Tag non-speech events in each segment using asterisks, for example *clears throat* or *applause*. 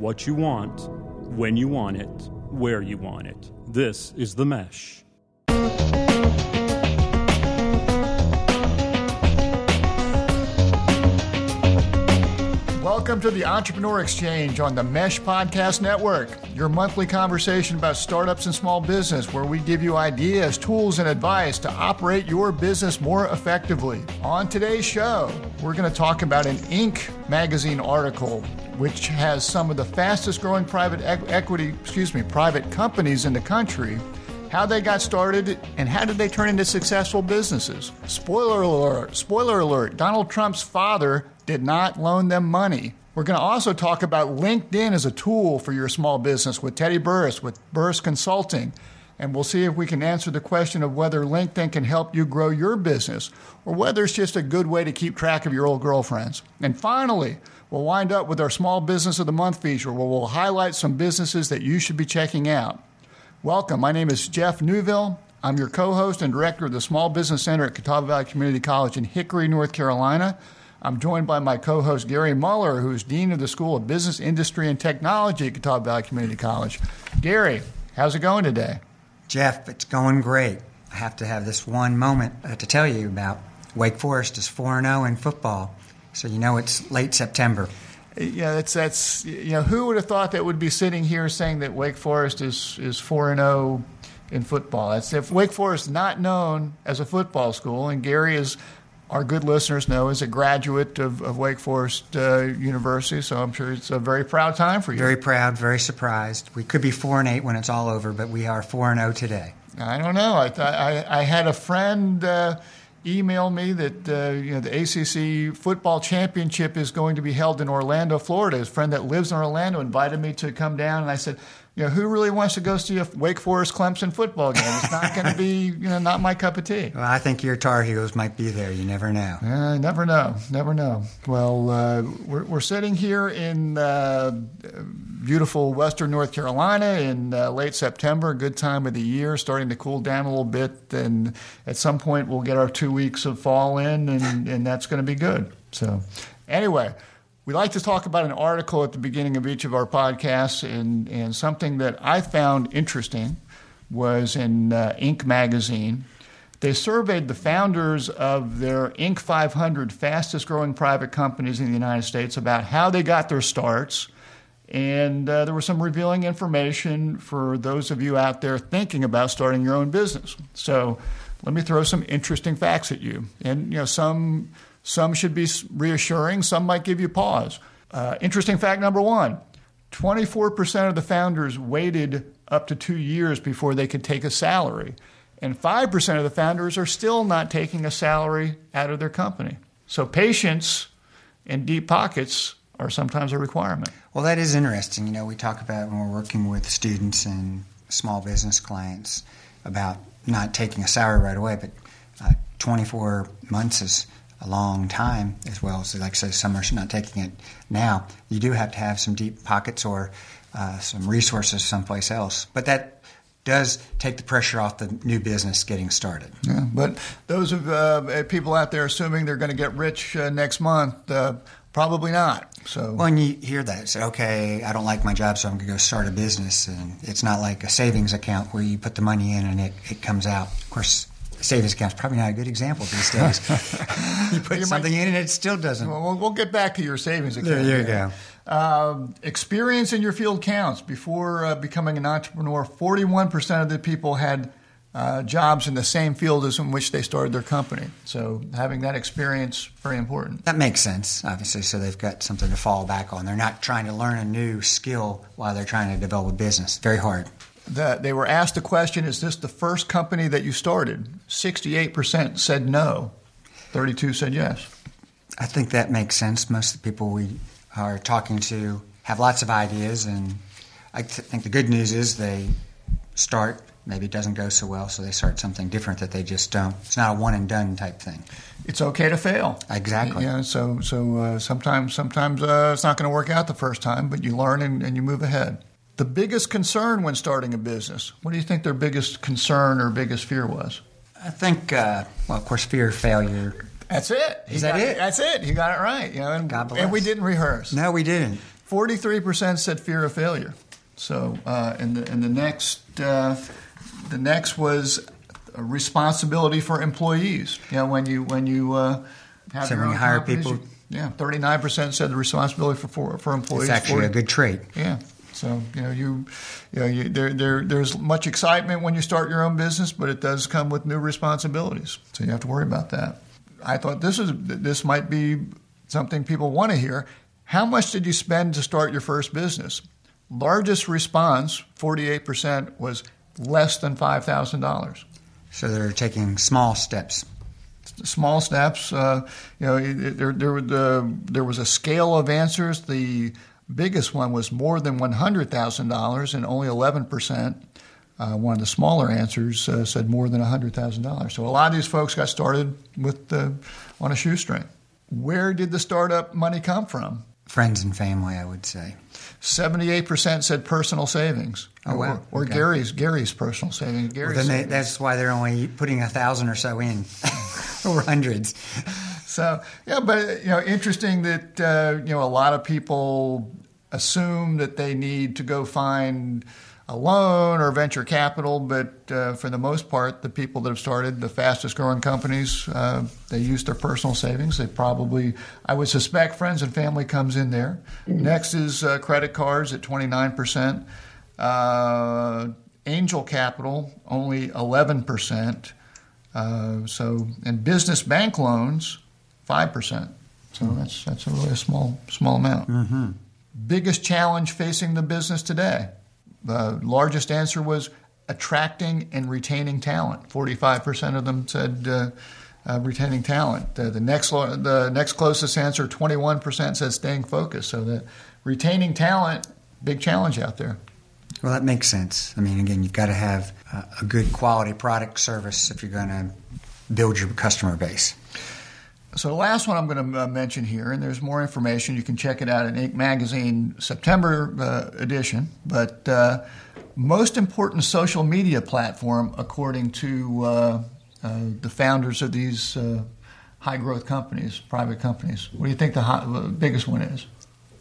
what you want, when you want it, where you want it. This is The Mesh. Welcome to the Entrepreneur Exchange on the Mesh Podcast Network, your monthly conversation about startups and small business, where we give you ideas, tools, and advice to operate your business more effectively. On today's show, we're going to talk about an Inc. magazine article which has some of the fastest growing private equity, excuse me, private companies in the country how they got started, and how did they turn into successful businesses. Spoiler alert, spoiler alert, Donald Trump's father did not loan them money. We're going to also talk about LinkedIn as a tool for your small business with Teddy Burriss with Burriss Consulting. And we'll see if we can answer the question of whether LinkedIn can help you grow your business or whether it's just a good way to keep track of your old girlfriends. And finally, we'll wind up with our Small Business of the Month feature where we'll highlight some businesses that you should be checking out. Welcome. My name is Jeff Newville. I'm your co host and director of the Small Business Center at Catawba Valley Community College in Hickory, North Carolina. I'm joined by my co host, Gary Muller, who's Dean of the School of Business, Industry, and Technology at Catawba Valley Community College. Gary, how's it going today? Jeff, it's going great. I have to have this one moment to tell you about. Wake Forest is 4 0 in football, so you know it's late September. Yeah, that's that's you know who would have thought that would be sitting here saying that Wake Forest is is four and zero oh in football. That's if Wake Forest is not known as a football school, and Gary is our good listeners know is a graduate of, of Wake Forest uh, University, so I'm sure it's a very proud time for you. Very proud, very surprised. We could be four and eight when it's all over, but we are four and zero oh today. I don't know. I I, I had a friend. Uh, email me that uh, you know the ACC football championship is going to be held in Orlando, Florida. His friend that lives in Orlando invited me to come down, and I said, you know, who really wants to go see a Wake Forest Clemson football game? It's not going to be, you know, not my cup of tea. Well, I think your Tar Heels might be there. You never know. Uh, never know. Never know. Well, uh, we're, we're sitting here in uh, beautiful Western North Carolina in uh, late September, good time of the year, starting to cool down a little bit. And at some point, we'll get our two weeks of fall in, and, and that's going to be good. So, anyway. We like to talk about an article at the beginning of each of our podcasts, and, and something that I found interesting was in uh, Inc. magazine. They surveyed the founders of their Inc. 500 fastest growing private companies in the United States about how they got their starts. And uh, there was some revealing information for those of you out there thinking about starting your own business. So let me throw some interesting facts at you. And you know, some some should be reassuring, some might give you pause. Uh, interesting fact number one 24% of the founders waited up to two years before they could take a salary. And 5% of the founders are still not taking a salary out of their company. So patience and deep pockets are sometimes a requirement. Well, that is interesting. You know, we talk about when we're working with students and small business clients about not taking a salary right away, but uh, 24 months is a long time as well. So, like I say, some are not taking it now. You do have to have some deep pockets or uh, some resources someplace else. But that does take the pressure off the new business getting started. Yeah, but those of uh, people out there assuming they're going to get rich uh, next month, uh, probably not. So when you hear that, say, okay, I don't like my job, so I'm going to go start a business, and it's not like a savings account where you put the money in and it, it comes out. Of course, savings account's probably not a good example these days. *laughs* you put you something might, in and it still doesn't. Well, we'll get back to your savings account. There, there you go. Um, experience in your field counts. Before uh, becoming an entrepreneur, 41% of the people had uh, jobs in the same field as in which they started their company. So having that experience very important. That makes sense, obviously. So they've got something to fall back on. They're not trying to learn a new skill while they're trying to develop a business. Very hard that they were asked the question, "Is this the first company that you started?" Sixty-eight percent said no. Thirty-two said yes. I think that makes sense. Most of the people we are talking to have lots of ideas, and I th- think the good news is they start. Maybe it doesn't go so well, so they start something different that they just don't. It's not a one and done type thing. It's okay to fail. Exactly. Yeah. So so uh, sometimes sometimes uh, it's not going to work out the first time, but you learn and, and you move ahead the biggest concern when starting a business? What do you think their biggest concern or biggest fear was? I think, uh, well, of course, fear of failure. That's it. Is that it? it? That's it. You got it right. You know, and, and we didn't rehearse. No, we didn't. 43% said fear of failure. So, uh, and, the, and the next, uh, the next was responsibility for employees. You know, when you when you uh, have so when you hire people, you, yeah, 39% said the responsibility for for, for employees. It's actually 40, a good trait. Yeah. So you know you, you know you, there, there there's much excitement when you start your own business, but it does come with new responsibilities. So you have to worry about that. I thought this is this might be something people want to hear. How much did you spend to start your first business? Largest response, 48%, was less than $5,000. So they're taking small steps. Small steps. Uh, you know, there, there, the, there was a scale of answers. The biggest one was more than $100,000, and only 11%. Uh, one of the smaller answers uh, said more than $100,000. So a lot of these folks got started with on a shoestring. Where did the startup money come from? Friends and family, I would say. 78% said personal savings. Oh, wow. Or, or okay. Gary's Gary's personal savings. Gary's well, then they, that's why they're only putting a thousand or so in, or *laughs* *laughs* hundreds. So yeah, but you know, interesting that uh, you know a lot of people assume that they need to go find a loan or venture capital, but uh, for the most part, the people that have started the fastest growing companies, uh, they use their personal savings. They probably, I would suspect, friends and family comes in there. Mm-hmm. Next is uh, credit cards at 29%. Uh, angel capital, only 11%. Uh, so, and business bank loans, 5%. So that's, that's a really small, small amount. Mm-hmm. Biggest challenge facing the business today? The largest answer was attracting and retaining talent. 45% of them said uh, uh, retaining talent. The next the next closest answer, 21%, said staying focused. So the retaining talent, big challenge out there. Well, that makes sense. I mean, again, you've got to have a good quality product service if you're going to build your customer base. So the last one I'm going to uh, mention here, and there's more information. You can check it out in Inc. Magazine September uh, edition. But uh, most important social media platform, according to uh, uh the founders of these uh, high growth companies, private companies. What do you think the, the biggest one is?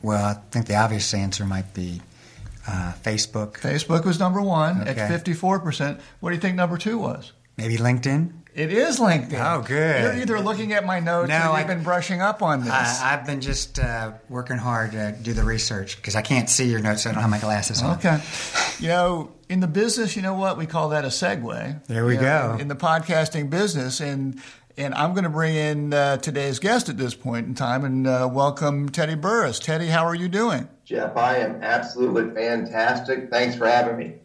Well, I think the obvious answer might be Facebook. Facebook was number one okay. at 54%. What do you think number two was? Maybe LinkedIn. It is LinkedIn. Oh, good. You're either looking at my notes no, or you've I, been brushing up on this. I, have been just uh, working hard to do the research because I can't see your notes. So I don't have my glasses on. Okay. You know, in the business, you know what we call that a segue. There we you go. Know, in the podcasting business, and and I'm going to bring in uh, today's guest at this point in time and uh, welcome Teddy Burriss. Teddy, how are you doing? Jeff, I am absolutely fantastic. Thanks for having me.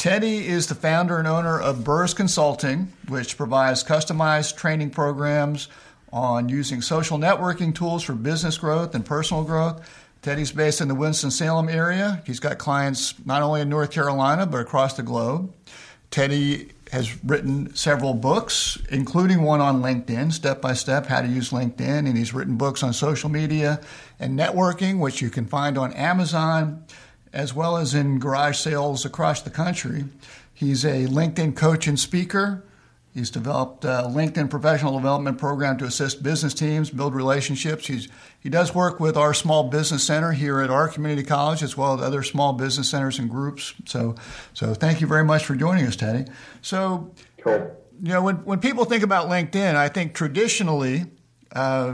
Teddy is the founder and owner of Burriss Consulting, which provides customized training programs on using social networking tools for business growth and personal growth. Teddy's based in the Winston-Salem area. He's got clients not only in North Carolina, but across the globe. Teddy has written several books, including one on LinkedIn, step by step, how to use LinkedIn. And he's written books on social media and networking, which you can find on Amazon as well as in garage sales across the country. He's a LinkedIn coach and speaker. He's developed a LinkedIn professional development program to assist business teams build relationships. He's, he does work with our small business center here at our community college, as well as other small business centers and groups. So, so thank you very much for joining us, Teddy. So, cool. you know, when when people think about LinkedIn, I think traditionally, uh,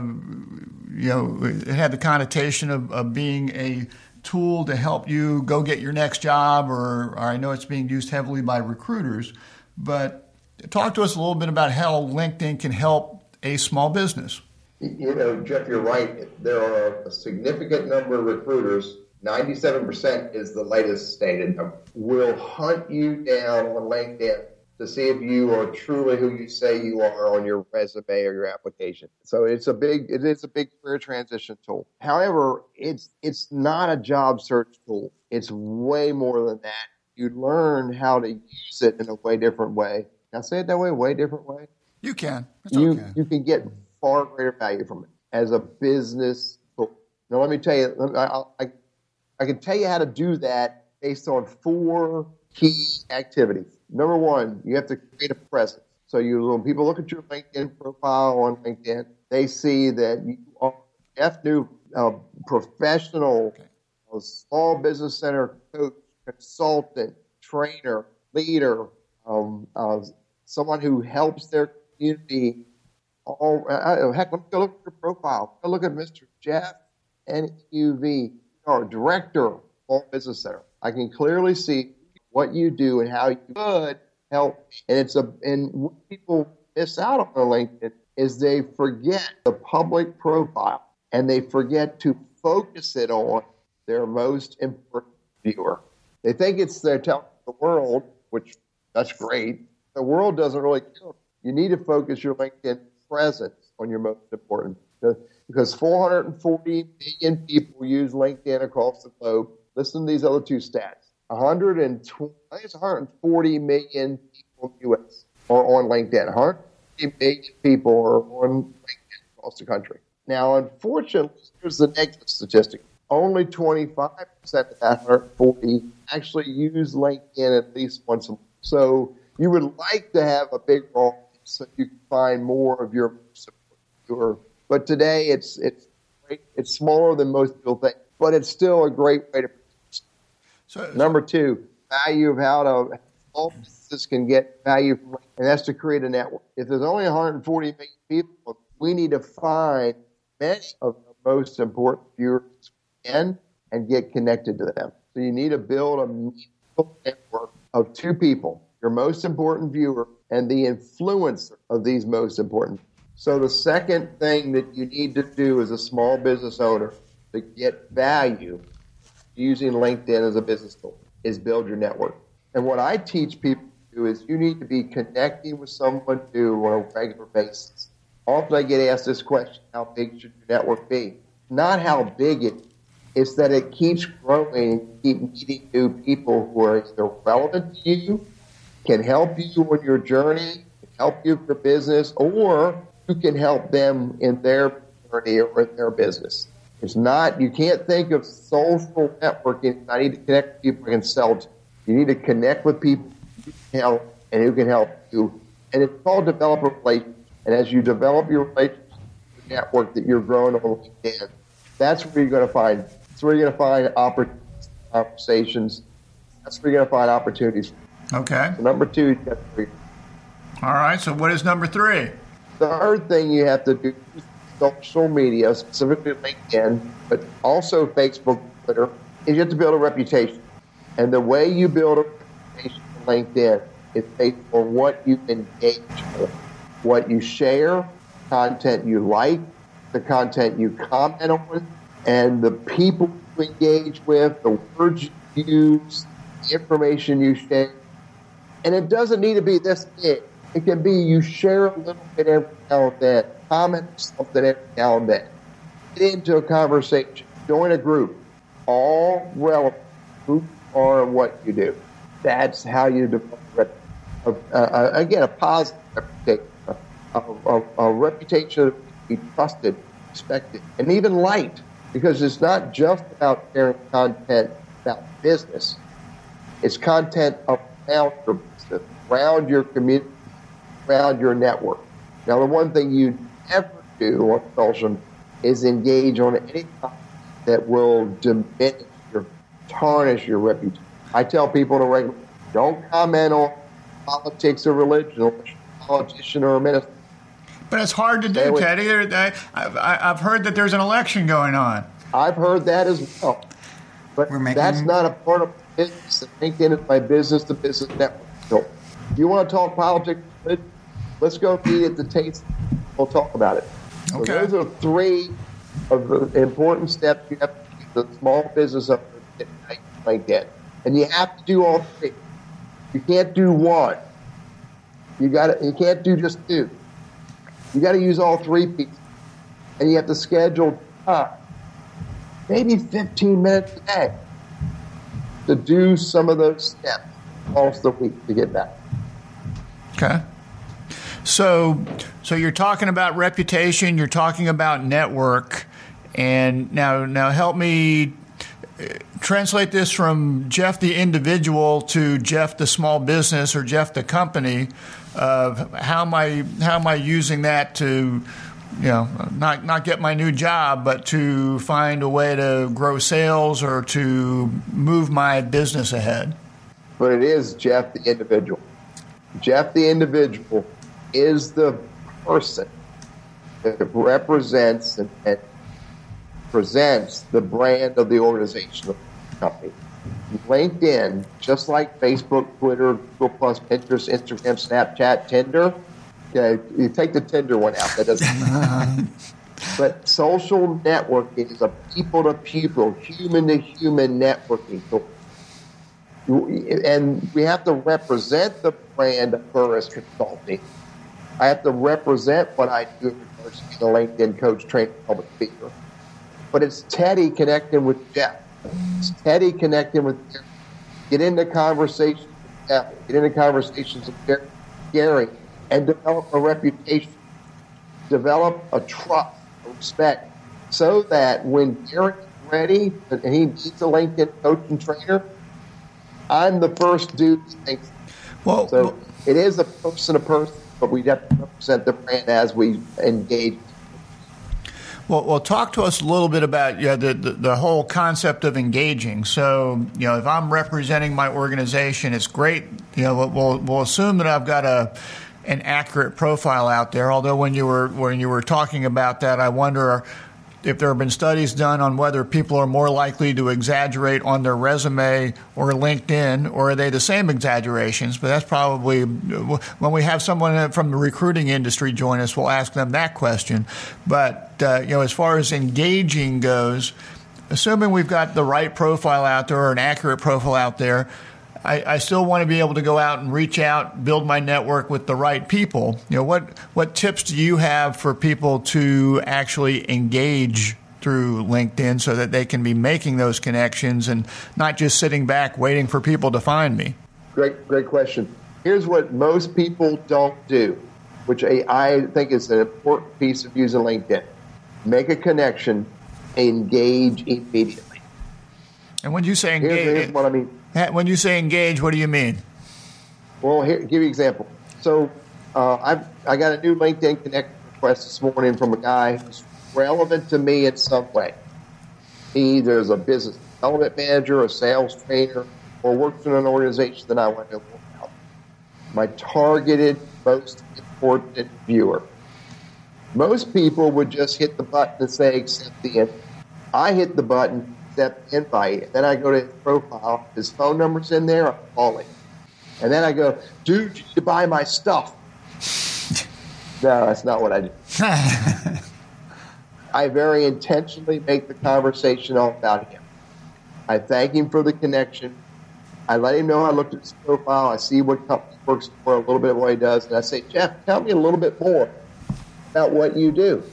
you know, it had the connotation of, of being a tool to help you go get your next job, or, or I know it's being used heavily by recruiters, but talk to us a little bit about how LinkedIn can help a small business. You know, Jeff, you're right. There are a significant number of recruiters. 97% is the latest stated. Will hunt you down on LinkedIn to see if you are truly who you say you are on your resume or your application. So it's a big it is a big career transition tool. However, it's it's not a job search tool. It's way more than that. You learn how to use it in a way different way. Can I say it that way? Way different way. You can. It's you okay. you can get far greater value from it as a business tool. Now let me tell you. I, I, I can tell you how to do that based on four key activities number one, you have to create a presence. So you, when people look at your LinkedIn profile on LinkedIn, they see that you are Jeff New, a professional a small business center coach, consultant, trainer, leader, um, uh, someone who helps their community. All uh, heck, let me go look at your profile. Go look at Mr. Jeff NUV, our director of Small Business Center. I can clearly see what you do and how you could help. And it's a and what people miss out on LinkedIn is they forget the public profile and they forget to focus it on their most important viewer. They think it's their telling the world, which that's great. The world doesn't really care. You need to focus your LinkedIn presence on your most important because 440 million people use LinkedIn across the globe. Listen to these other two stats. 120, I think it's 140 million people in the U.S. are on LinkedIn. 140 million people are on LinkedIn across the country. Now, unfortunately, here's the negative statistic. Only 25% of that 140 actually use LinkedIn at least once a month. So you would like to have a big role so you can find more of your support. But today it's it's it's smaller than most people think, but it's still a great way to. So, Number two, value of how to all businesses can get value from, and that's to create a network. If there's only 140 million people, we need to find many of the most important viewers and and get connected to them. So you need to build a network of two people, your most important viewer and the influencer of these most important. So the second thing that you need to do as a small business owner to get value using LinkedIn as a business tool is build your network. And what I teach people to do is you need to be connecting with someone new on a regular basis. Often I get asked this question, how big should your network be? Not how big it it's that it keeps growing, keep meeting new people who are either relevant to you, can help you on your journey, can help you for business, or you can help them in their journey or in their business. It's not, you can't think of social networking. I need to connect with people I can sell to. You need to connect with people who can help and who can help you. And it's called develop a relationship. And as you develop your relationship network that you're growing on LinkedIn, that's where you're going to find that's where you're going to find opportunities, conversations. That's where you're going to find opportunities. Okay. So number two, All right. So what is number three? The third thing you have to do is social media, specifically LinkedIn, but also Facebook, Twitter, is you have to build a reputation. And the way you build a reputation on LinkedIn is based on what you engage with, what you share, content you like, the content you comment on, and the people you engage with, the words you use, the information you share. And it doesn't need to be this big. It can be you share a little bit every now and then, comment something every now and then, get into a conversation, join a group, all relevant who are what you do. That's how you develop, uh, uh, again, a positive reputation, a, a, a reputation to be trusted, respected, and even liked because it's not just about sharing content about business. It's content around your business, around your community, around your network. Now, the one thing you never do on social is engage on any topic that will diminish or tarnish your reputation. I tell people to regular, don't comment on politics or religion, or politician or a minister. But it's hard to do, Teddy. I've heard that there's an election going on. I've heard that as well. But making... that's not a part of business. LinkedIn is my business to business network. So if you want to talk politics, let's go meet at the Taste. We'll talk about it. Okay. So those are three of the important steps you have to keep the small business up LinkedIn. And you have to do all three. You can't do one. You got You can't do just two. You got to use all three pieces, and you have to schedule time, maybe 15 minutes a day, to do some of those steps across the week to get that. Okay. So, so you're talking about reputation. You're talking about network, and now, now help me uh, translate this from Jeff the individual to Jeff the small business or Jeff the company of how am I how am I using that to you know, not not get my new job, but to find a way to grow sales or to move my business ahead. But it is Jeff the individual. Jeff the individual is the person that represents and, and presents the brand of the organization of the company. LinkedIn, just like Facebook, Twitter, Google Plus, Pinterest, Instagram, Snapchat, Tinder. Okay, you take the Tinder one out. That doesn't. *laughs* but social networking is a people to people, human to human networking. So, and we have to represent the brand of Burriss Consulting. I have to represent what I do to the LinkedIn coach, trainer, public speaker. But it's Teddy connecting with Jeff It's Teddy connecting with Jeff. get into conversations with Jeff, get into conversations with Gary, and develop a reputation, develop a trust, a respect, so that when Gary's ready and he needs a LinkedIn coach and trainer, I'm the first dude he thinks. Well, so well, it is a person to person, but we have to represent the brand as we engage well, well, talk to us a little bit about yeah, the, the, the whole concept of engaging. So, you know, if I'm representing my organization, it's great. You know, we'll we'll assume that I've got a an accurate profile out there. Although when you were when you were talking about that, I wonder if there have been studies done on whether people are more likely to exaggerate on their resume or LinkedIn, or are they the same exaggerations? But that's probably when we have someone from the recruiting industry join us, we'll ask them that question. But uh, you know, as far as engaging goes, assuming we've got the right profile out there or an accurate profile out there, I, I, still want to be able to go out and reach out, build my network with the right people. You know, what what tips do you have for people to actually engage through LinkedIn so that they can be making those connections and not just sitting back waiting for people to find me? Great, great question. Here's what most people don't do, which I think is an important piece of using LinkedIn. Make a connection, engage immediately. And when you say engage, here's, here's what I mean when you say engage, what do you mean? Well, here, give you an example. So uh, I've I got a new LinkedIn Connect request this morning from a guy who's relevant to me in some way. He either is a business development manager, a sales trainer, or works in an organization that I want to more about. My targeted, most important viewer. Most people would just hit the button and say accept the. I hit the button accept invite. Then I go to his profile. His phone number's in there. I'm calling. And then I go, dude, you buy my stuff. *laughs* no, that's not what I do. *laughs* I very intentionally make the conversation all about him. I thank him for the connection. I let him know I looked at his profile. I see what company works for, a little bit of what he does. And I say, Jeff, tell me a little bit more about what you do.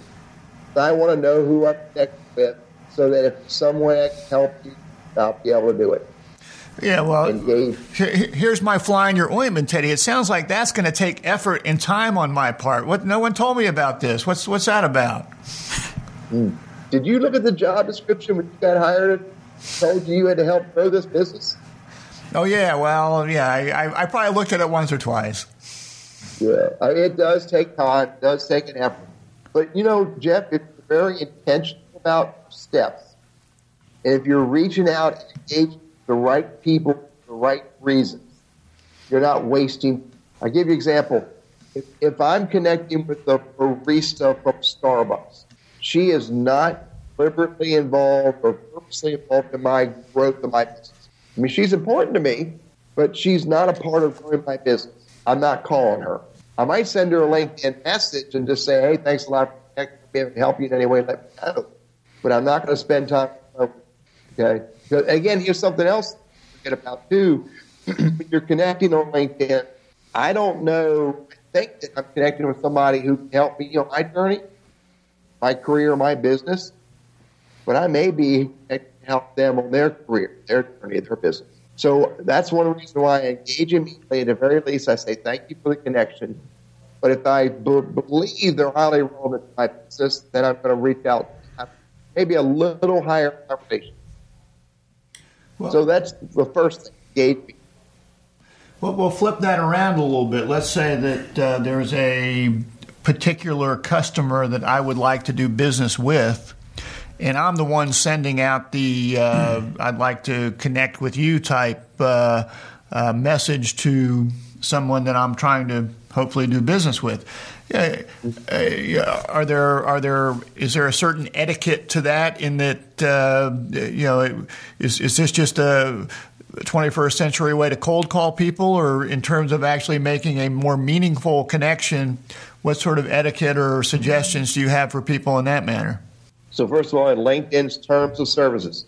I want to know who I'm connected with so that if some way I can help you, I'll be able to do it. Yeah, well, here's my fly in your ointment, Teddy. It sounds like that's going to take effort and time on my part. What? No one told me about this. What's what's that about? Hmm. Did you look at the job description when you got hired? Told you you had to help grow this business. Oh yeah, well, yeah, I, I probably looked at it once or twice. Yeah, I mean, it does take time, it does take an effort, but you know, Jeff, it's very intentional about steps. And if you're reaching out and engaging the right people for the right reasons, you're not wasting. I'll give you an example. If, if I'm connecting with the barista from Starbucks, she is not deliberately involved or purposely involved in my growth of my business. I mean, she's important to me, but she's not a part of growing my business. I'm not calling her. I might send her a LinkedIn message and just say, hey, thanks a lot for connecting with me help you in any way. Let me know but I'm not going to spend time. Okay. Again, here's something else to forget about too. *clears throat* when you're connecting on LinkedIn, I don't know. I think that I'm connecting with somebody who can help me on my journey, my career, my business, but I may be help them on their career, their journey, their business. So that's one reason why I engage immediately. At the very least, I say thank you for the connection. But if I b- believe they're highly relevant to my business, then I'm going to reach out maybe a little higher conversation. Well, so that's the first thing, engage Well, we'll flip that around a little bit. Let's say that uh, there's a particular customer that I would like to do business with, and I'm the one sending out the uh, *clears throat* I'd like to connect with you type uh, uh, message to someone that I'm trying to hopefully do business with. Uh, are there are there is there a certain etiquette to that in that uh, you know is is this just a 21st century way to cold call people? Or in terms of actually making a more meaningful connection what sort of etiquette or suggestions do you have for people in that manner? So first of all in linkedin's terms of services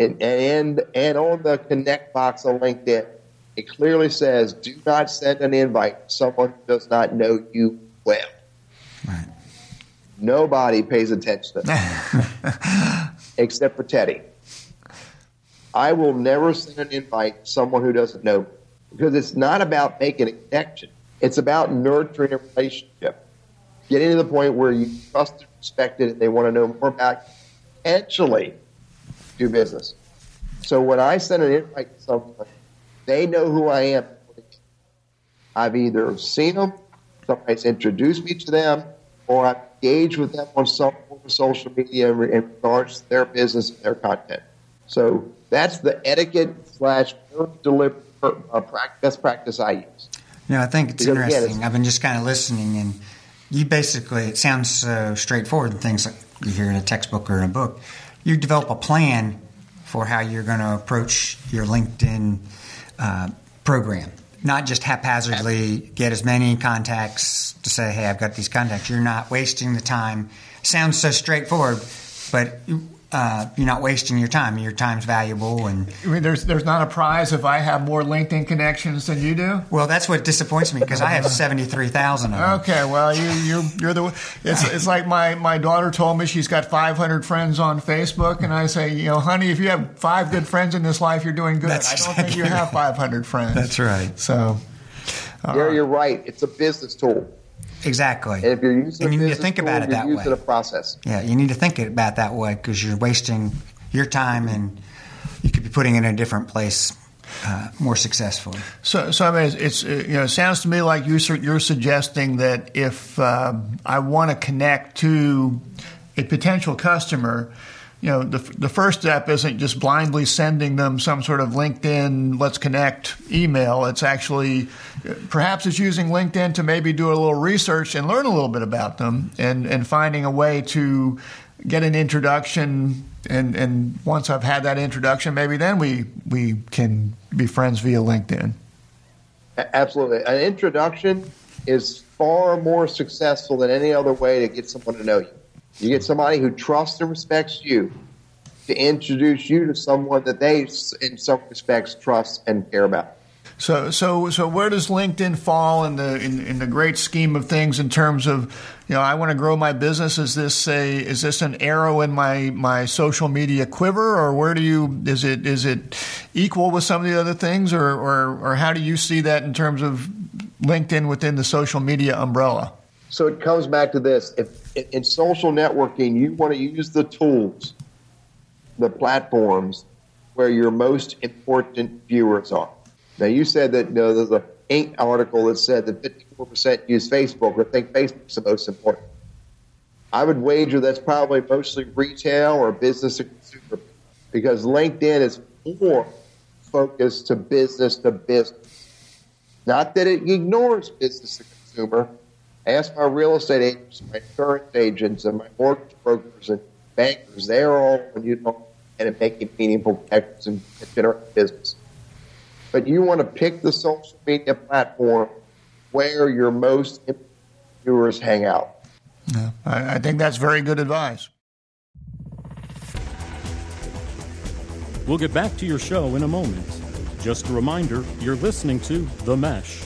and and, and on the connect box on linkedin it clearly says, do not send an invite to someone who does not know you well. Right. Nobody pays attention to that *laughs* except for Teddy. I will never send an invite to someone who doesn't know me because it's not about making a connection. It's about nurturing a relationship, getting to the point where you trust and respect it and they want to know more about you. Eventually, do business. So when I send an invite to someone, they know who I am. I've either seen them, somebody's introduced me to them, or I've engaged with them on some form of social media in regards to their business and their content. So that's the etiquette slash deliver uh, best practice I use. Yeah, I think it's because interesting. Again, it's, I've been just kind of listening, and you basically it sounds so straightforward and things like you hear in a textbook or in a book. You develop a plan for how you're going to approach your LinkedIn uh, program. Not just haphazardly get as many contacts to say, hey, I've got these contacts. You're not wasting the time. Sounds so straightforward, but uh, you're not wasting your time. Your time's valuable, and I mean, there's there's not a prize if I have more LinkedIn connections than you do. Well, that's what disappoints me because I have *laughs* seventy three thousand of them. Okay, well, you you you're the it's *laughs* it's like my my daughter told me she's got five hundred friends on Facebook, and I say, you know, honey, if you have five good friends in this life, you're doing good. That's I don't exactly think you right. have five hundred friends. That's right. So, yeah, you're right. It's a business tool. Exactly. And if you're using and you need to think tool, about it that way. a process. Yeah, you need to think about that way because you're wasting your time and you could be putting it in a different place uh, more successfully. So, so I mean, it's, it's, you know, it sounds to me like you you're suggesting that if uh, I want to connect to a potential customer, you know, the, the first step isn't just blindly sending them some sort of LinkedIn, let's connect email. It's actually, perhaps it's using LinkedIn to maybe do a little research and learn a little bit about them and, and finding a way to get an introduction. And, and once I've had that introduction, maybe then we, we can be friends via LinkedIn. Absolutely. An introduction is far more successful than any other way to get someone to know you. You get somebody who trusts and respects you to introduce you to someone that they, in some respects, trust and care about. So, so, so, where does LinkedIn fall in the in, in, the great scheme of things in terms of, you know, I want to grow my business? Is this a is this an arrow in my my social media quiver, or where do you is it is it equal with some of the other things, or or or how do you see that in terms of LinkedIn within the social media umbrella? So it comes back to this: if in social networking, you want to use the tools, the platforms where your most important viewers are. Now, you said that you know, there's a Inc. article that said that 54% use Facebook or think Facebook's the most important. I would wager that's probably mostly retail or business to consumer because LinkedIn is more focused to business to business. Not that it ignores business to consumer, ask my real estate agents, my insurance agents, and my mortgage brokers and bankers. They're all you know and making meaningful connections and generate business. But you want to pick the social media platform where your most viewers hang out. Yeah, I, I think that's very good advice. We'll get back to your show in a moment. Just a reminder you're listening to The Mesh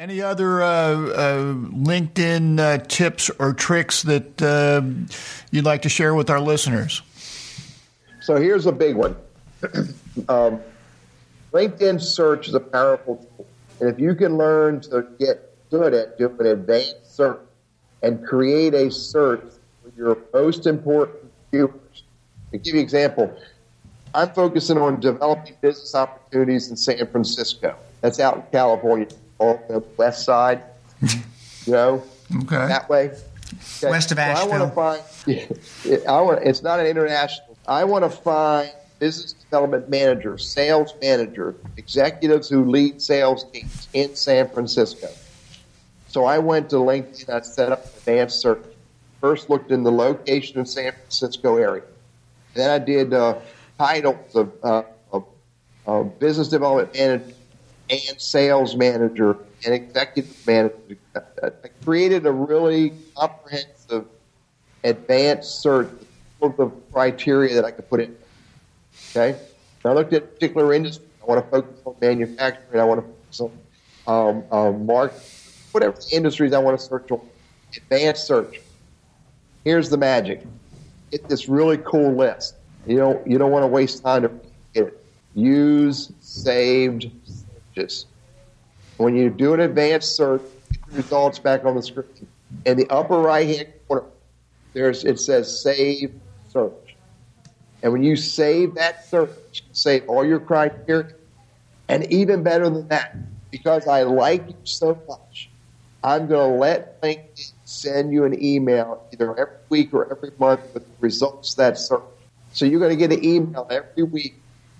Any other uh, uh, LinkedIn uh, tips or tricks that uh, you'd like to share with our listeners? So here's a big one. *clears throat* um, LinkedIn search is a powerful tool. And if you can learn to get good at doing advanced search and create a search for your most important viewers. To give you an example, I'm focusing on developing business opportunities in San Francisco. That's out in California, on the west side, *laughs* you know, Okay. that way. Okay. West of So I want to find. I want. It's not an international. I want to find business development manager, sales manager, executives who lead sales teams in San Francisco. So I went to LinkedIn. I set up an advanced search. First looked in the location in San Francisco area. Then I did uh, titles of, uh, of, of business development manager and sales manager and executive manager. I created a really comprehensive advanced search of the criteria that I could put in. Okay? And I looked at particular industry. I want to focus on manufacturing. I want to focus on um, um, market, whatever industries I want to search on. Advanced search. Here's the magic. Get this really cool list. You don't you don't want to waste time to get it. Use saved searches. When you do an advanced search, results back on the screen. In the upper right hand corner, there's it says save search. And when you save that search, save all your criteria. And even better than that, because I like you so much, I'm going to let LinkedIn send you an email either every week or every month with the results that search. So you're going to get an email every week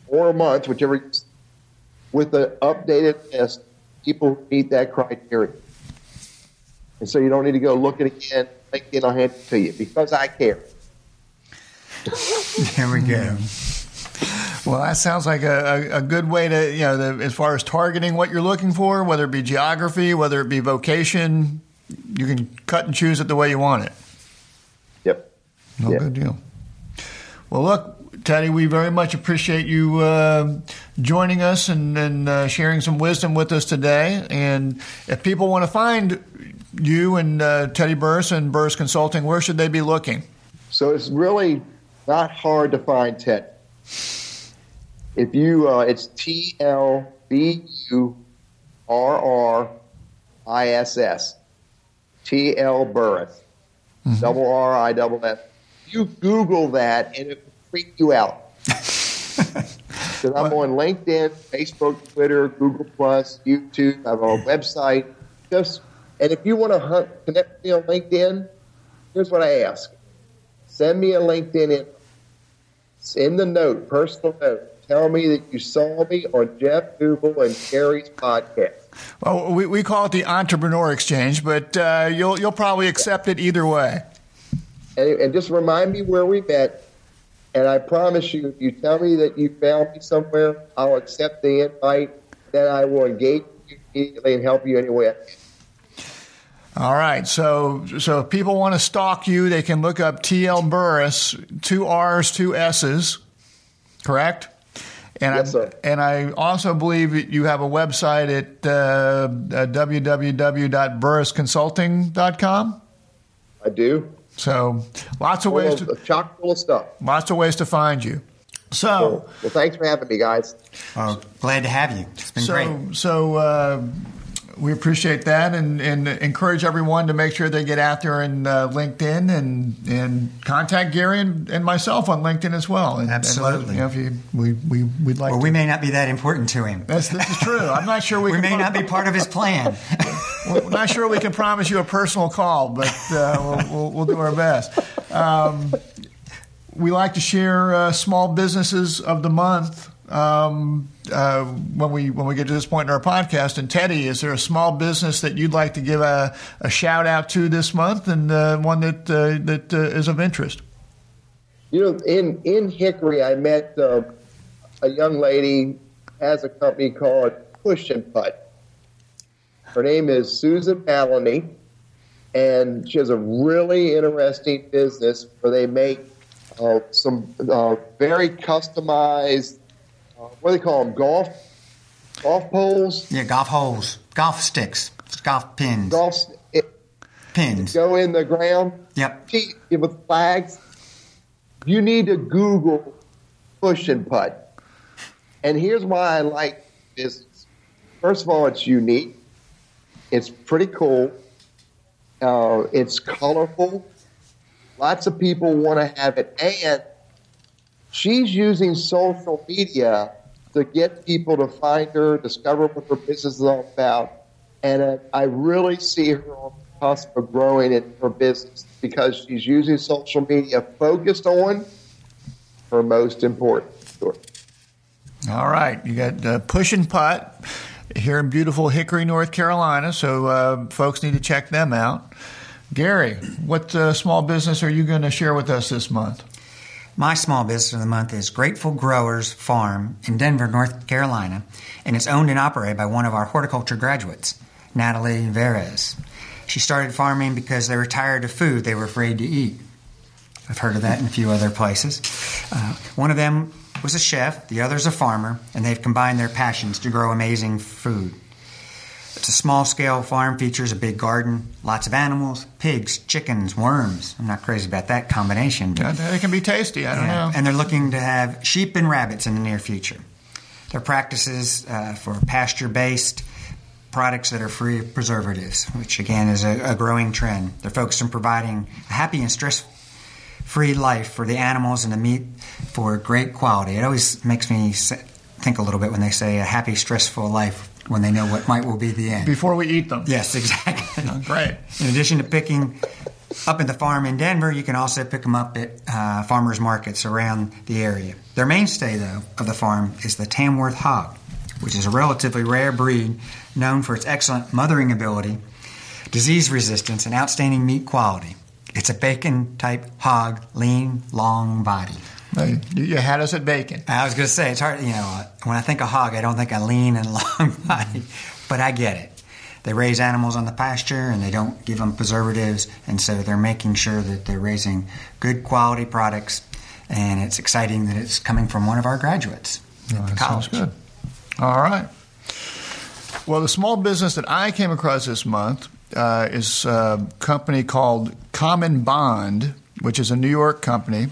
or a month, whichever, with the updated list people who meet that criteria. And so you don't need to go look at it again. i'll hand it to you because I care. *laughs* There we go. Well, that sounds like a, a, a good way to, you know, the, as far as targeting what you're looking for, whether it be geography, whether it be vocation, you can cut and choose it the way you want it. Yep. No Yeah. good deal. Well, look, Teddy, we very much appreciate you uh, joining us and, and uh, sharing some wisdom with us today. And if people want to find you and uh, Teddy Burriss and Burriss Consulting, where should they be looking? So it's really not hard to find Ted. If you, uh, it's T L B U R R I S S. T L Burriss. Double R I double S. You Google that and it will freak you out. *laughs* Because I'm on LinkedIn, Facebook, Twitter, Google Plus, YouTube. I have a website. Just and if you want to hunt, connect me on LinkedIn, here's what I ask: send me a LinkedIn in, in the note, personal note. Tell me that you saw me on Jeff Google and Gary's podcast. Well, we, we call it the Entrepreneur Exchange, but uh, you'll you'll probably accept it either way. and, and just remind me where we met. And I promise you, if you tell me that you found me somewhere, I'll accept the invite. Then I will engage you immediately and help you any way I can. All right. So so if people want to stalk you, they can look up TL Burriss, two R's, two S's, correct? And Yes, I, sir. And I also believe that you have a website at uh, uh, www.burrissconsulting.com. I do. So lots of Full ways of, to, chock full of stuff. lots of ways to find you. So. Well, thanks for having me, guys. Oh, glad to have you. It's been so, great. So uh, we appreciate that and, and encourage everyone to make sure they get out there and uh, LinkedIn and and contact Gary and, and myself on LinkedIn as well. And, Absolutely. And let, you know, if you, we, we, we'd like Well, we may not be that important to him. That's, this is true. I'm not sure we, *laughs* We can may not be part of his plan. *laughs* We're not sure we can promise you a personal call, but uh, we'll, we'll, we'll do our best. Um, we like to share uh, small businesses of the month um, uh, when we when we get to this point in our podcast. And Teddy, is there a small business that you'd like to give a, a shout out to this month, and uh, one that uh, that uh, is of interest? You know, in in Hickory, I met uh, a young lady has a company called Push and Putt. Her name is Susan Maloney, and she has a really interesting business where they make uh, some uh, very customized. Uh, what do they call them? Golf golf poles, yeah, golf holes, golf sticks, golf pins, golf it, pins. go in the ground. Yep. With flags. You need to Google push and putt. And here's why I like this. First of all, it's unique. It's pretty cool. Uh, it's colorful. Lots of people want to have it. And she's using social media to get people to find her, discover what her business is all about. And uh, I really see her on the cusp of growing in her business because she's using social media focused on her most important story. All right, you got uh, push and putt here in beautiful Hickory, North Carolina. So uh, folks need to check them out. Gary, what uh, small business are you going to share with us this month? My small business of the month is Grateful Growers Farm in Denver, North Carolina, and it's owned and operated by one of our horticulture graduates, Natalie Veres. She started farming because they were tired of food they were afraid to eat. I've heard of that in a few other places. Uh, one of them was a chef, the other's a farmer, and they've combined their passions to grow amazing food. It's a small scale farm, features a big garden, lots of animals, pigs, chickens, worms. I'm not crazy about that combination. But, yeah, they can be tasty, I don't yeah, know. And they're looking to have sheep and rabbits in the near future. Their practices uh, for pasture based products that are free of preservatives, which again is a, a growing trend. They're focused on providing a happy and stress free life for the animals and the meat for great quality. It always makes me think a little bit when they say a happy, stressful life when they know what might will be the end. Before we eat them. Yes, *laughs* exactly. Oh, great. In addition to picking up at the farm in Denver, you can also pick them up at uh, farmers markets around the area. Their mainstay, though, of the farm is the Tamworth hog, which is a relatively rare breed known for its excellent mothering ability, disease resistance, and outstanding meat quality. It's a bacon type hog, lean, long body. You had us at bacon. I was going to say, it's hard, you know, when I think of hog, I don't think of lean and *laughs* long body, but I get it. They raise animals on the pasture and they don't give them preservatives, and so they're making sure that they're raising good quality products. And it's exciting that it's coming from one of our graduates at the college. Sounds good. All right. Well, the small business that I came across this month uh, is a company called CommonBond, which is a New York company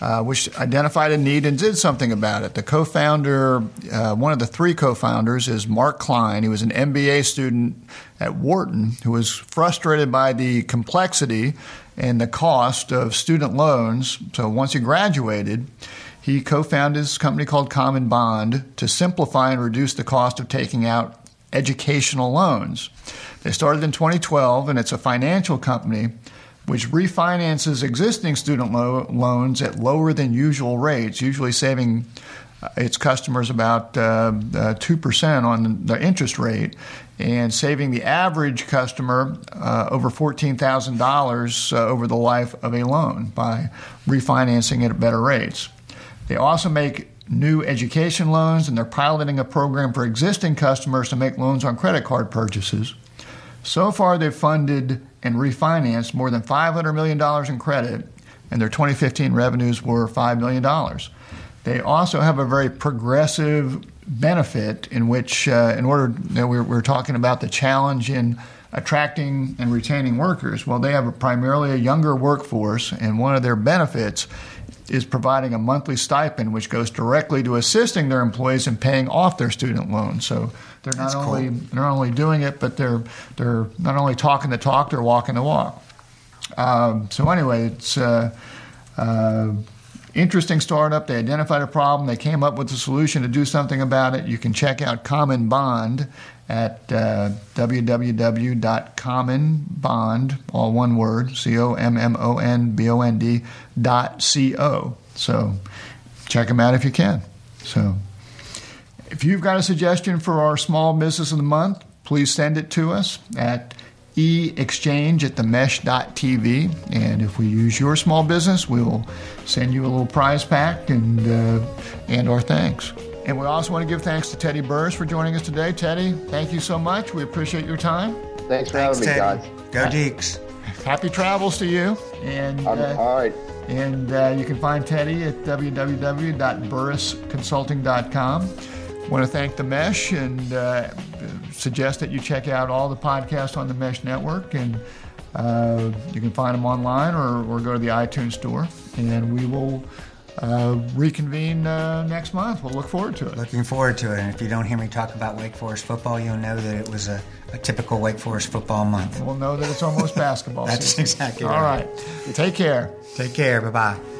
uh, which identified a need and did something about it. The co founder, uh, one of the three co founders, is Mark Klein. He was an MBA student at Wharton who was frustrated by the complexity and the cost of student loans. So once he graduated, he co founded this company called CommonBond to simplify and reduce the cost of taking out educational loans. They started in 2012, and it's a financial company which refinances existing student lo- loans at lower than usual rates, usually saving uh, its customers about uh, uh, 2% on the interest rate and saving the average customer uh, over $14,000 uh, over the life of a loan by refinancing it at better rates. They also make new education loans and they're piloting a program for existing customers to make loans on credit card purchases. So far, they've funded and refinanced more than $500 million in credit, and their 2015 revenues were $5 million. They also have a very progressive benefit in which, uh, in order, you know, we're, we're talking about the challenge in attracting and retaining workers. Well, they have a, primarily a younger workforce, and one of their benefits is providing a monthly stipend which goes directly to assisting their employees in paying off their student loans. So they're not That's only cool. they're not only doing it, but they're they're not only talking the talk, they're walking the walk. Um, so anyway, it's uh, uh, interesting startup. They identified a problem. They came up with a solution to do something about it. You can check out CommonBond at uh, www.commonbond, all one word, C O M M O N B O N D dot C O. So check them out if you can. So if you've got a suggestion for our small business of the month, please send it to us at e-exchange at themesh.tv. And if we use your small business, we will send you a little prize pack and, uh, and our thanks. And we also want to give thanks to Teddy Burriss for joining us today. Teddy, thank you so much. We appreciate your time. Thanks for thanks, having Teddy. me, guys. Go Deacs. Happy travels to you. And uh, all right. And uh, you can find Teddy at www.burrissconsulting.com. I want to thank the Mesh and uh, suggest that you check out all the podcasts on the Mesh Network. And uh, you can find them online or, or go to the iTunes store. And we will uh, reconvene uh, next month. We'll look forward to it. Looking forward to it. And if you don't hear me talk about Wake Forest football, you'll know that it was a, a typical Wake Forest football month. We'll know that it's almost *laughs* basketball That's season. exactly All right. right. Take care. Take care. Bye bye.